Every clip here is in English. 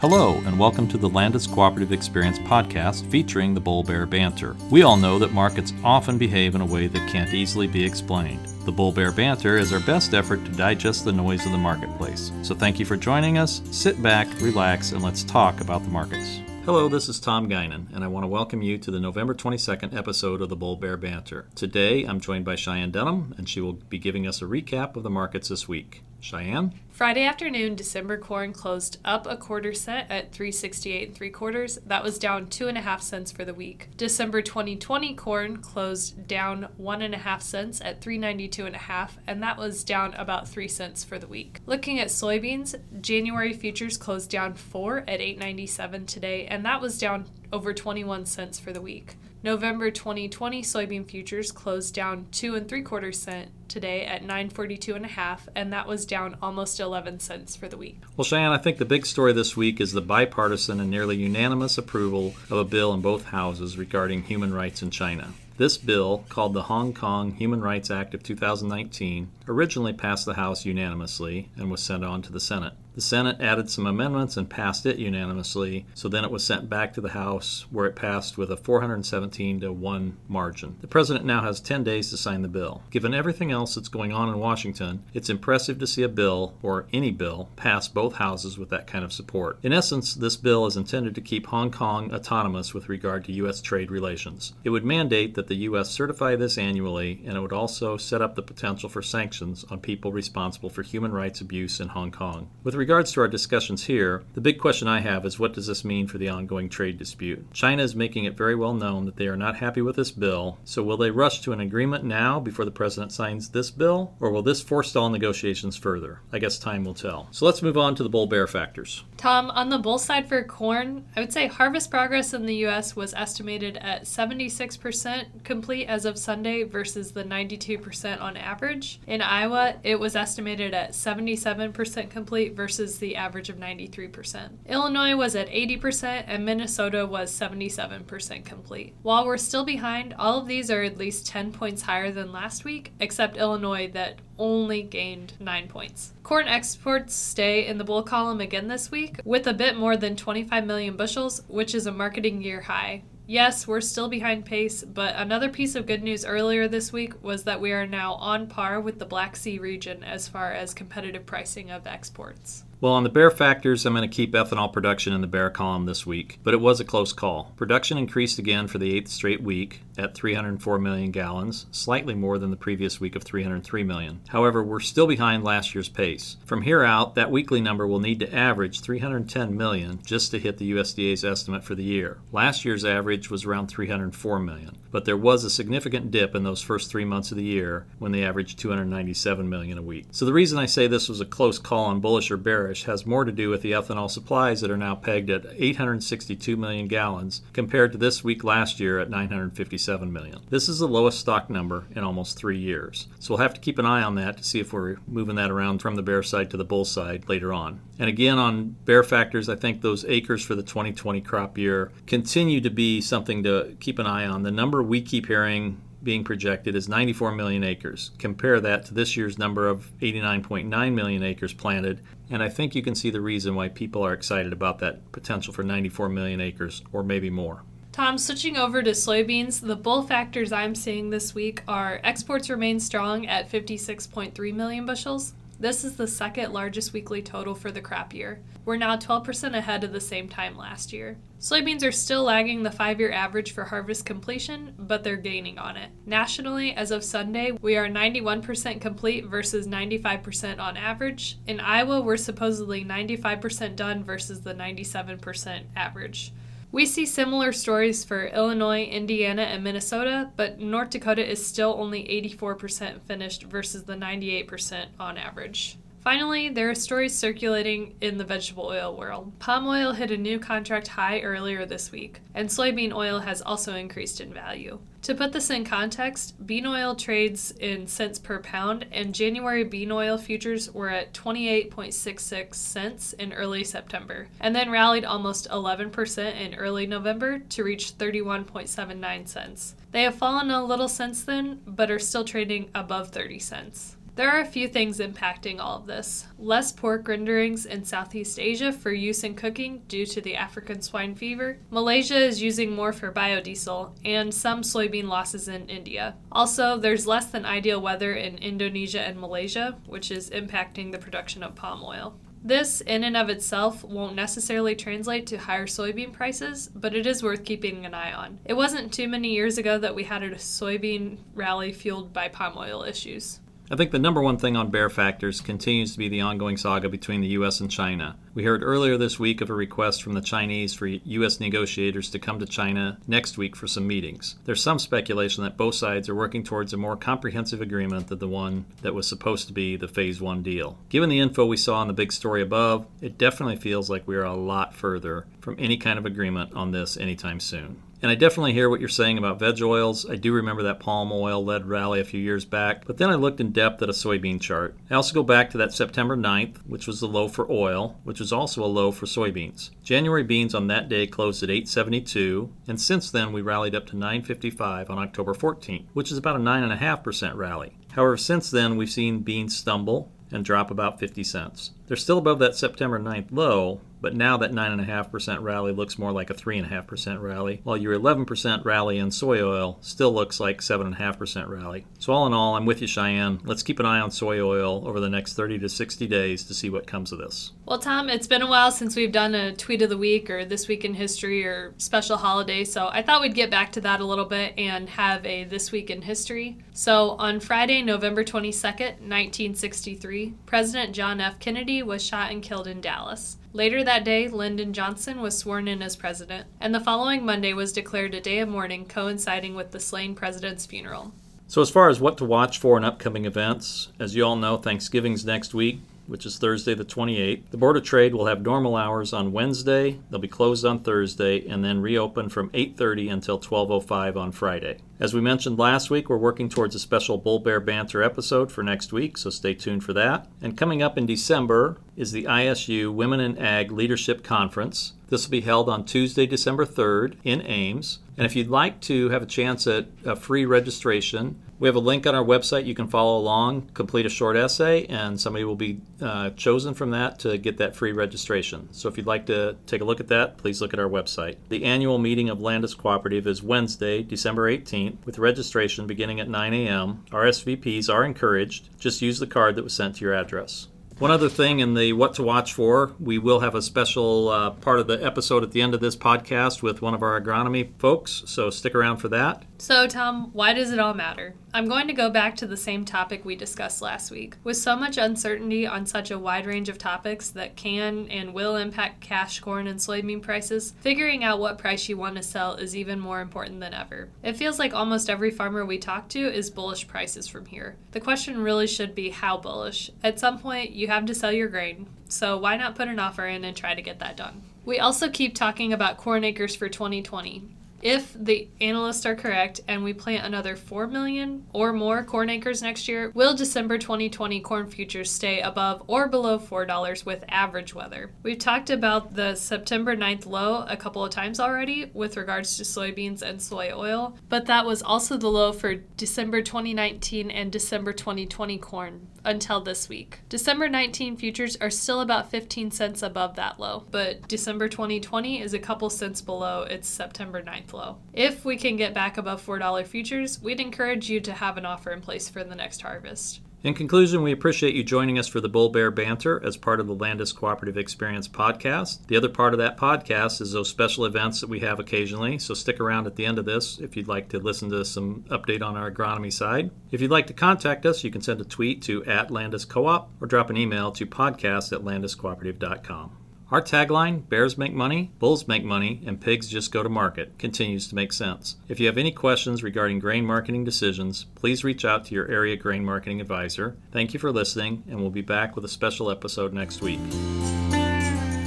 Hello, and welcome to the Landus Cooperative Experience podcast featuring the Bull Bear Banter. We all know that markets often behave in a way that can't easily be explained. The Bull Bear Banter is our best effort to digest the noise of the marketplace. So thank you for joining us. Sit back, relax, and let's talk about the markets. Hello, this is Tom Guinan, and I want to welcome you to the November 22nd episode of the Bull Bear Banter. Today, I'm joined by Cheyenne Denham, and she will be giving us a recap of the markets this week. Cheyenne? Friday afternoon, December corn closed up a quarter cent at 368 and three quarters. That was down two and a half cents for the week. December 2020 corn closed down one and a half cents at 392 and a half, and that was down about three cents for the week. Looking at soybeans, January futures closed down four at 897 today, and that was down over 21 cents for the week. November 2020 soybean futures closed down two and three quarters cent today at 942 and a half and that was down almost 11 cents for the week. Well, Cheyenne, I think the big story this week is the bipartisan and nearly unanimous approval of a bill in both houses regarding human rights in China. This bill, called the Hong Kong Human Rights Act of 2019, originally passed the House unanimously and was sent on to the Senate. The Senate added some amendments and passed it unanimously, so then it was sent back to the House, where it passed with a 417 to 1 margin. The President now has 10 days to sign the bill. Given everything else that's going on in Washington, it's impressive to see a bill, or any bill, pass both houses with that kind of support. In essence, this bill is intended to keep Hong Kong autonomous with regard to U.S. trade relations. It would mandate that the U.S. certify this annually, and it would also set up the potential for sanctions on people responsible for human rights abuse in Hong Kong. With regard regards to our discussions here, the big question I have is what does this mean for the ongoing trade dispute? China is making it very well known that they are not happy with this bill, so will they rush to an agreement now before the president signs this bill, or will this forestall negotiations further? I guess time will tell. So let's move on to the bull bear factors. Tom, on the bull side for corn, I would say harvest progress in the U.S. was estimated at 76% complete as of Sunday versus the 92% on average. In Iowa, it was estimated at 77% complete versus the average of 93%. Illinois was at 80% and Minnesota was 77% complete. While we're still behind, all of these are at least 10 points higher than last week, except Illinois that only gained 9 points. Corn exports stay in the bull column again this week with a bit more than 25 million bushels, which is a marketing year high. Yes, we're still behind pace, but another piece of good news earlier this week was that we are now on par with the Black Sea region as far as competitive pricing of exports. Well, on the bear factors, I'm going to keep ethanol production in the bear column this week, but it was a close call. Production increased again for the eighth straight week at 304 million gallons, slightly more than the previous week of 303 million. However, we're still behind last year's pace. From here out, that weekly number will need to average 310 million just to hit the USDA's estimate for the year. Last year's average was around 304 million, but there was a significant dip in those first three months of the year when they averaged 297 million a week. So the reason I say this was a close call on bullish or has more to do with the ethanol supplies that are now pegged at 862 million gallons compared to this week last year at 957 million. This is the lowest stock number in almost three years. So we'll have to keep an eye on that to see if we're moving that around from the bear side to the bull side later on. And again, on bear factors, I think those acres for the 2020 crop year continue to be something to keep an eye on. The number we keep hearing being projected is 94 million acres. Compare that to this year's number of 89.9 million acres planted, and I think you can see the reason why people are excited about that potential for 94 million acres or maybe more. Tom, switching over to soybeans, the bull factors I'm seeing this week are exports remain strong at 56.3 million bushels. This is the second largest weekly total for the crop year. We're now 12% ahead of the same time last year. Soybeans are still lagging the five year average for harvest completion, but they're gaining on it. Nationally, as of Sunday, we are 91% complete versus 95% on average. In Iowa, we're supposedly 95% done versus the 97% average. We see similar stories for Illinois, Indiana, and Minnesota, but North Dakota is still only 84% finished versus the 98% on average. Finally, there are stories circulating in the vegetable oil world. Palm oil hit a new contract high earlier this week, and soybean oil has also increased in value. To put this in context, bean oil trades in cents per pound, and January bean oil futures were at 28.66 cents in early September, and then rallied almost 11% in early November to reach 31.79 cents. They have fallen a little since then, but are still trading above 30 cents. There are a few things impacting all of this. Less pork renderings in Southeast Asia for use in cooking due to the African swine fever. Malaysia is using more for biodiesel, and some soybean losses in India. Also, there's less than ideal weather in Indonesia and Malaysia, which is impacting the production of palm oil. This, in and of itself, won't necessarily translate to higher soybean prices, but it is worth keeping an eye on. It wasn't too many years ago that we had a soybean rally fueled by palm oil issues. I think the number one thing on bear factors continues to be the ongoing saga between the U.S. and China. We heard earlier this week of a request from the Chinese for U.S. negotiators to come to China next week for some meetings. There's some speculation that both sides are working towards a more comprehensive agreement than the one that was supposed to be the Phase 1 deal. Given the info we saw in the big story above, it definitely feels like we are a lot further from any kind of agreement on this anytime soon. And I definitely hear what you're saying about veg oils. I do remember that palm oil led rally a few years back, but then I looked in depth at a soybean chart. I also go back to that September 9th, which was the low for oil, which was also a low for soybeans. January beans on that day closed at 872, and since then we rallied up to 955 on October 14th, which is about a 9.5% rally. However, since then we've seen beans stumble and drop about 50 cents. They're still above that September 9th low, but now that 9.5% rally looks more like a 3.5% rally, while your 11% rally in soy oil still looks like 7.5% rally. So, all in all, I'm with you, Cheyenne. Let's keep an eye on soy oil over the next 30 to 60 days to see what comes of this. Well, Tom, it's been a while since we've done a tweet of the week or this week in history or special holiday, so I thought we'd get back to that a little bit and have a this week in history. So, on Friday, November 22nd, 1963, President John F. Kennedy was shot and killed in Dallas. Later that day, Lyndon Johnson was sworn in as president, and the following Monday was declared a day of mourning coinciding with the slain president's funeral. So, as far as what to watch for in upcoming events, as you all know, Thanksgiving's next week, which is Thursday the 28th. The Board of Trade will have normal hours on Wednesday. They'll be closed on Thursday and then reopen from 8:30 until 12:05 on Friday. As we mentioned last week, we're working towards a special Bull Bear Banter episode for next week, so stay tuned for that. And coming up in December is the ISU Women in Ag Leadership Conference. This will be held on Tuesday, December 3rd in Ames. And if you'd like to have a chance at a free registration, we have a link on our website. You can follow along, complete a short essay, and somebody will be uh, chosen from that to get that free registration. So if you'd like to take a look at that, please look at our website. The annual meeting of Landus Cooperative is Wednesday, December 18th, with registration beginning at 9 a.m. RSVPs are encouraged. Just use the card that was sent to your address. One other thing in the what to watch for, we will have a special uh, part of the episode at the end of this podcast with one of our agronomy folks, so stick around for that. So, Tom, why does it all matter? I'm going to go back to the same topic we discussed last week. With so much uncertainty on such a wide range of topics that can and will impact cash corn and soybean prices, figuring out what price you want to sell is even more important than ever. It feels like almost every farmer we talk to is bullish prices from here. The question really should be how bullish. At some point, you have to sell your grain, so why not put an offer in and try to get that done? We also keep talking about corn acres for 2020. If the analysts are correct and we plant another 4 million or more corn acres next year, will December 2020 corn futures stay above or below $4 with average weather? We've talked about the September 9th low a couple of times already with regards to soybeans and soy oil, but that was also the low for December 2019 and December 2020 corn until this week. December 19 futures are still about 15 cents above that low, but December 2020 is a couple cents below its September 9th low. If we can get back above $4 futures, we'd encourage you to have an offer in place for the next harvest. In conclusion, we appreciate you joining us for the Bull Bear Banter as part of the Landus Cooperative Experience podcast. The other part of that podcast is those special events that we have occasionally, so stick around at the end of this if you'd like to listen to some update on our agronomy side. If you'd like to contact us, you can send a tweet to at Landus Co-op or drop an email to podcast at landuscooperative.com. Our tagline, Bears make money, Bulls make money, and pigs just go to market, continues to make sense. If you have any questions regarding grain marketing decisions, please reach out to your area grain marketing advisor. Thank you for listening, and we'll be back with a special episode next week.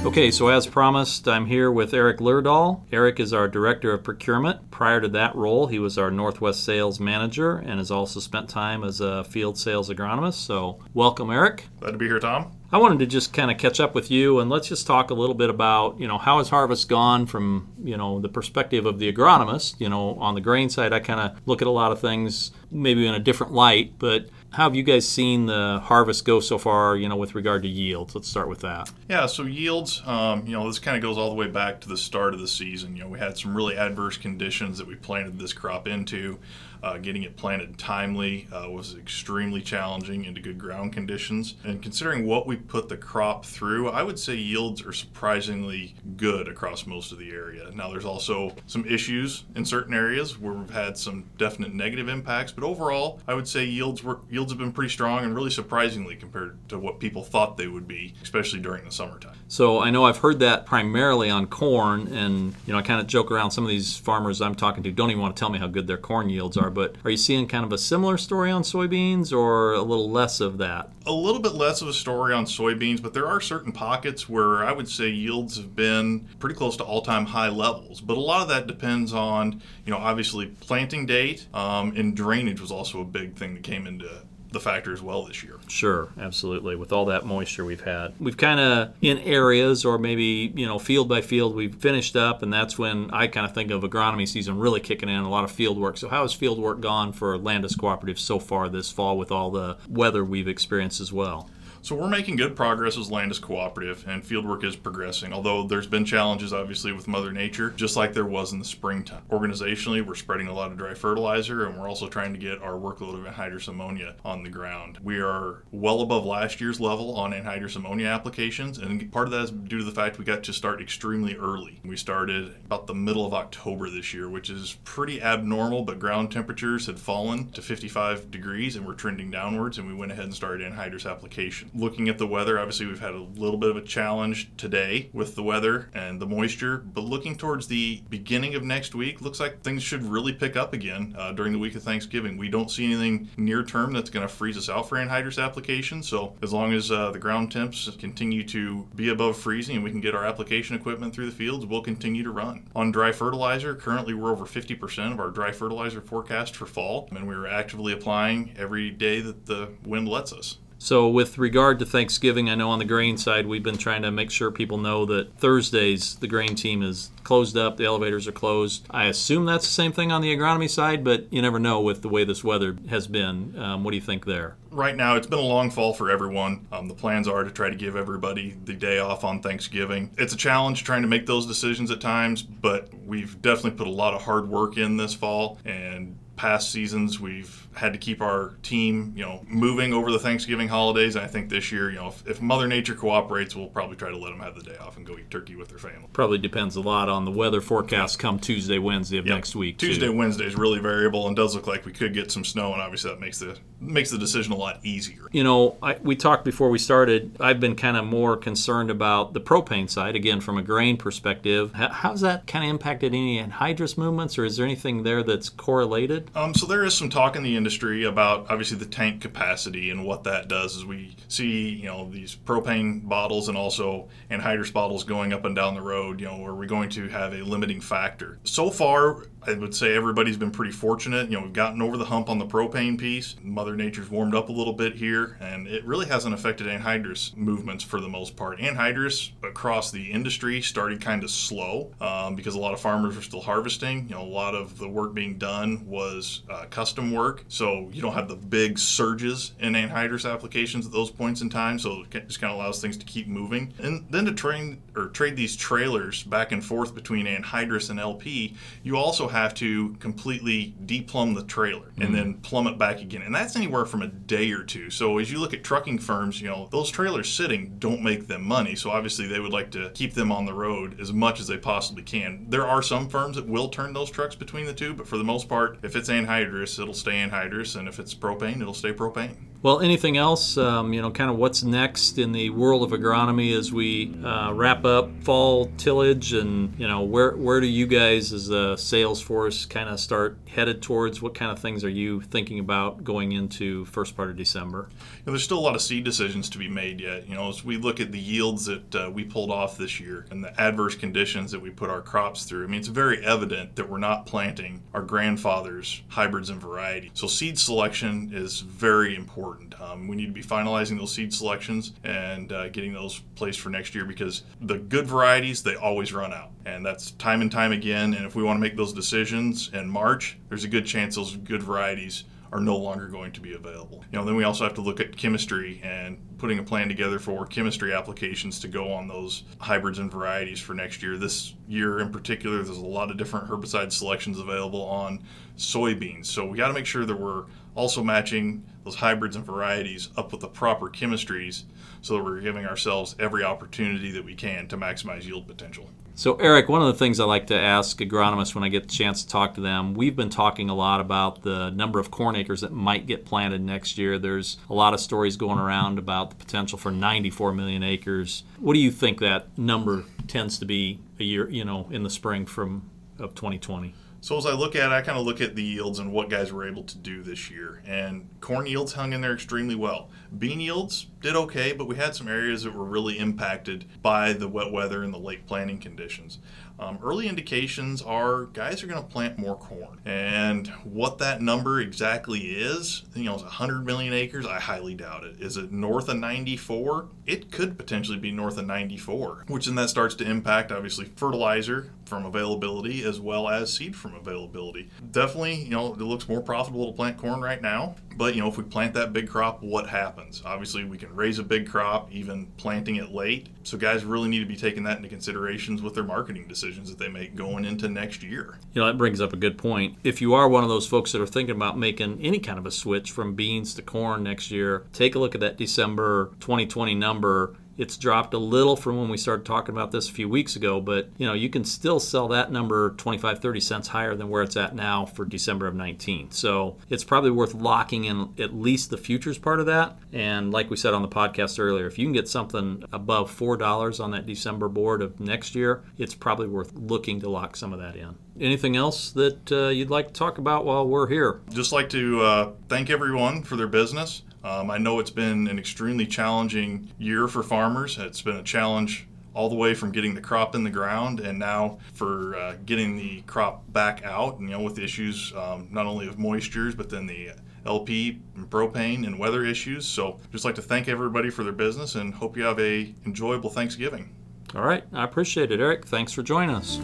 Okay, so as promised, I'm here with Eric Lerdal. Eric is our Director of Procurement. Prior to that role, he was our Northwest Sales Manager and has also spent time as a field sales agronomist. So, welcome, Eric. Glad to be here, Tom. I wanted to just kind of catch up with you and let's just talk a little bit about, you know, how has harvest gone from, you know, the perspective of the agronomist. You know, on the grain side, I kind of look at a lot of things maybe in a different light, but how have you guys seen the harvest go so far, you know, with regard to yields? Let's start with that. Yeah, so yields, um, you know, this kind of goes all the way back to the start of the season. You know, we had some really adverse conditions that we planted this crop into. Uh, getting it planted timely uh, was extremely challenging into good ground conditions. And considering what we put the crop through, I would say yields are surprisingly good across most of the area. Now, there's also some issues in certain areas where we've had some definite negative impacts, but overall, I would say yields were yields have been pretty strong and really surprisingly compared to what people thought they would be, especially during the summertime. So I know I've heard that primarily on corn, and you know I kind of joke around. Some of these farmers I'm talking to don't even want to tell me how good their corn yields are. But are you seeing kind of a similar story on soybeans, or a little less of that? A little bit less of a story on soybeans, but there are certain pockets where I would say yields have been pretty close to all-time high levels. But a lot of that depends on, you know, obviously planting date um, and drainage was also a big thing that came into the factor as well this year. Sure, absolutely. With all that moisture we've had, we've kind of in areas or maybe you know field by field we've finished up, and that's when I kind of think of agronomy season really kicking in. A lot of field work. So how has field work gone for Landus Cooperative so far this fall with all the weather we've experienced as well? So we're making good progress as Landus Cooperative, and fieldwork is progressing. Although there's been challenges, obviously, with Mother Nature, just like there was in the springtime. Organizationally, we're spreading a lot of dry fertilizer, and we're also trying to get our workload of anhydrous ammonia on the ground. We are well above last year's level on anhydrous ammonia applications, and part of that is due to the fact we got to start extremely early. We started about the middle of October this year, which is pretty abnormal, but ground temperatures had fallen to 55 degrees and we're trending downwards, and we went ahead and started anhydrous application looking at the weather, obviously we've had a little bit of a challenge today with the weather and the moisture, but looking towards the beginning of next week, looks like things should really pick up again uh, during the week of Thanksgiving. We don't see anything near term that's going to freeze us out for anhydrous application. So as long as uh, the ground temps continue to be above freezing and we can get our application equipment through the fields, we'll continue to run. On dry fertilizer, currently we're over 50% of our dry fertilizer forecast for fall, and we're actively applying every day that the wind lets us. So, with regard to Thanksgiving, I know on the grain side, we've been trying to make sure people know that Thursdays the grain team is closed up, the elevators are closed. I assume that's the same thing on the agronomy side, but you never know with the way this weather has been. Um, what do you think there? Right now, it's been a long fall for everyone. Um, the plans are to try to give everybody the day off on Thanksgiving. It's a challenge trying to make those decisions at times, but we've definitely put a lot of hard work in this fall and past seasons we've had to keep our team you know moving over the thanksgiving holidays. And i think this year you know if, if, mother nature cooperates we'll probably try to let them have the day off and go eat turkey with their family. Probably depends a lot on the weather forecast come tuesday wednesday of yep. next week tuesday too. wednesday is really variable and does look like we could get some snow and obviously that makes the makes the decision a lot easier. You know I, we talked before we started i've been kind of more concerned about the propane side again from a grain perspective. How's that kind of impacted any anhydrous movements or is there anything there that's correlated um, so there is some talk in the industry about obviously the tank capacity and what that does. As we see, you know, these propane bottles and also anhydrous bottles going up and down the road. You know, are we going to have a limiting factor? So far, I would say everybody's been pretty fortunate. You know, we've gotten over the hump on the propane piece. Mother Nature's warmed up a little bit here, and it really hasn't affected anhydrous movements for the most part. Anhydrous across the industry started kind of slow um, because a lot of farmers were still harvesting. You know, a lot of the work being done was uh, custom work, so you don't have the big surges in anhydrous applications at those points in time. So it just kind of allows things to keep moving, and then to train or trade these trailers back and forth between anhydrous and LP, you also have to completely deplumb the trailer and mm-hmm. then plumb it back again. And that's anywhere from a day or two. So as you look at trucking firms, you know, those trailers sitting don't make them money. So obviously they would like to keep them on the road as much as they possibly can. There are some firms that will turn those trucks between the two, but for the most part, if it's anhydrous, it'll stay anhydrous. And if it's propane, it'll stay propane. Well, anything else, um, you know, kind of what's next in the world of agronomy as we uh, wrap up fall tillage and, you know, where, where do you guys as a sales force kind of start headed towards? What kind of things are you thinking about going into first part of December? You know, there's still a lot of seed decisions to be made yet. You know, as we look at the yields that uh, we pulled off this year and the adverse conditions that we put our crops through, I mean, it's very evident that we're not planting our grandfather's hybrids and varieties. So seed selection is very important important. Um, we need to be finalizing those seed selections and uh, getting those placed for next year because the good varieties they always run out, and that's time and time again. And if we want to make those decisions in March, there's a good chance those good varieties are no longer going to be available. You know, then we also have to look at chemistry and putting a plan together for chemistry applications to go on those hybrids and varieties for next year. This year in particular, there's a lot of different herbicide selections available on soybeans. So we got to make sure that we're also matching those hybrids and varieties up with the proper chemistries so that we're giving ourselves every opportunity that we can to maximize yield potential. So, Eric, one of the things I like to ask agronomists when I get the chance to talk to them, we've been talking a lot about the number of corn acres that might get planted next year. There's a lot of stories going around about the potential for 94 million acres. What do you think that number tends to be a year, you know, in the spring from of 2020? So as I look at it, I kind of look at the yields and what guys were able to do this year. And corn yields hung in there extremely well. Bean yields did okay, but we had some areas that were really impacted by the wet weather and the late planting conditions. Um, early indications are guys are going to plant more corn. And what that number exactly is, you know, is 100 million acres? I highly doubt it. Is it north of 94? It could potentially be north of 94, which then that starts to impact, obviously, fertilizer from availability as well as seed from availability. Definitely, you know, it looks more profitable to plant corn right now. But, you know, if we plant that big crop, what happens? Obviously, we can raise a big crop, even planting it late. So, guys really need to be taking that into considerations with their marketing decisions that they make going into next year. You know, that brings up a good point. If you are one of those folks that are thinking about making any kind of a switch from beans to corn next year, take a look at that December 2020 number it's dropped a little from when we started talking about this a few weeks ago, but you know, you can still sell that number 25 30 cents higher than where it's at now for December of 19. So, it's probably worth locking in at least the futures part of that. And like we said on the podcast earlier, if you can get something above $4 on that December board of next year, it's probably worth looking to lock some of that in. Anything else that uh, you'd like to talk about while we're here? Just like to uh, thank everyone for their business. Um, I know it's been an extremely challenging year for farmers. It's been a challenge all the way from getting the crop in the ground and now for uh, getting the crop back out, and, you know, with issues um, not only of moistures, but then the LP and propane and weather issues. So just like to thank everybody for their business and hope you have a enjoyable Thanksgiving. All right. I appreciate it, Eric. Thanks for joining us.